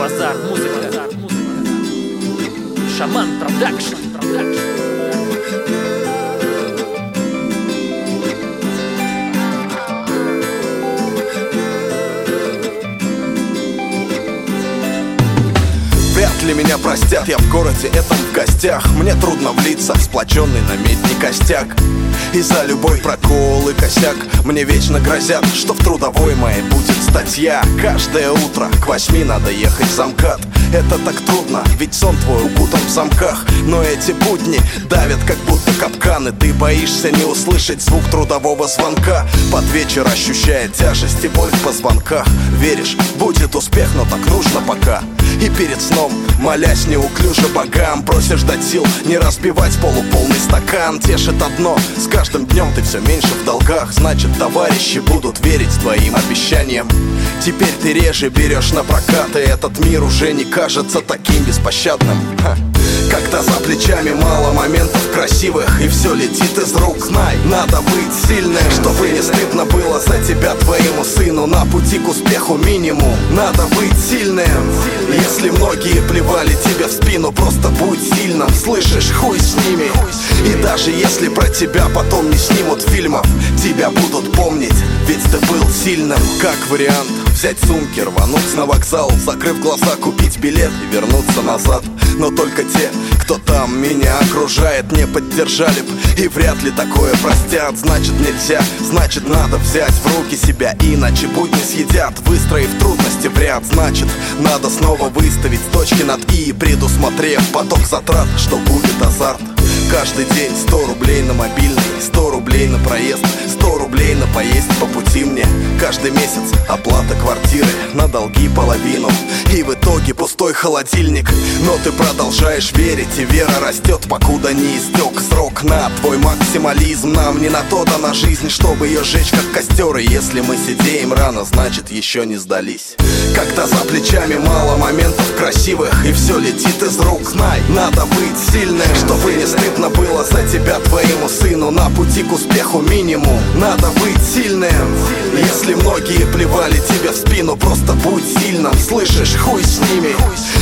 базар, музыка. Шаман Production. Вряд ли меня простят, я в городе этом в гостях Мне трудно влиться в сплоченный намедни костяк и за любой прокол и косяк Мне вечно грозят, что в трудовой моей будет статья. Каждое утро к восьми надо ехать в за МКАД Это так трудно, ведь сон твой укутан в замках. Но эти будни давят, как будто капканы. Ты боишься не услышать звук трудового звонка. Под вечер ощущая тяжесть и боль в позвонках. Веришь, будет успех, но так нужно пока. И перед сном, молясь неуклюже богам Просишь дать сил не разбивать полуполный стакан. Тешит одно, с каждым днем ты все меньше в долгах. Значит, товарищи будут верить твоим обещаниям Теперь ты реже берешь на прокат И этот мир уже не кажется таким беспощадным. Ха. Когда за плечами мало моментов красивых И все летит из рук, знай, надо быть сильным Чтобы не стыдно было за тебя твоему сыну. На пути к успеху минимум. Надо быть сильным. Если многие плевали тебе в спину Просто будь сильным, слышишь, хуй с ними. И даже если про тебя потом не снимут фильмов Тебя будут помнить, ведь ты был сильным Как вариант, взять сумки, рвануть на вокзал Закрыв глаза, купить билет и вернуться назад. Но только те, кто там меня окружает, не поддержали б. И вряд ли такое простят. Значит нельзя, значит надо взять в руки себя Иначе будни съедят, выстроив трудности в ряд Значит надо снова выставить точки над «и» Предусмотрев поток затрат, что будет азарт Каждый день. 100 рублей на мобильный, 100 рублей на проезд 100 рублей на поесть по пути мне. Каждый месяц оплата квартиры на долги половину. И в итоге пустой холодильник. Но ты продолжаешь верить и вера растет Покуда не истек срок. На твой максимализм Нам не на то дана жизнь, чтобы ее сжечь как костер И если мы сидеем рано, значит еще не сдались. Когда за плечами мало моментов красивых И все летит из рук, знай, надо быть сильным Чтобы не стыдно было за тебя твоему сыну. На пути к успеху минимум. Надо быть сильным. Если многие плевали тебе в спину Просто будь сильным, слышишь, хуй с ними.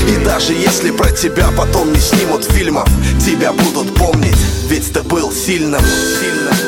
И даже если про тебя потом не снимут фильмов Тебя будут помнить, ведь ты был сильным. Сильным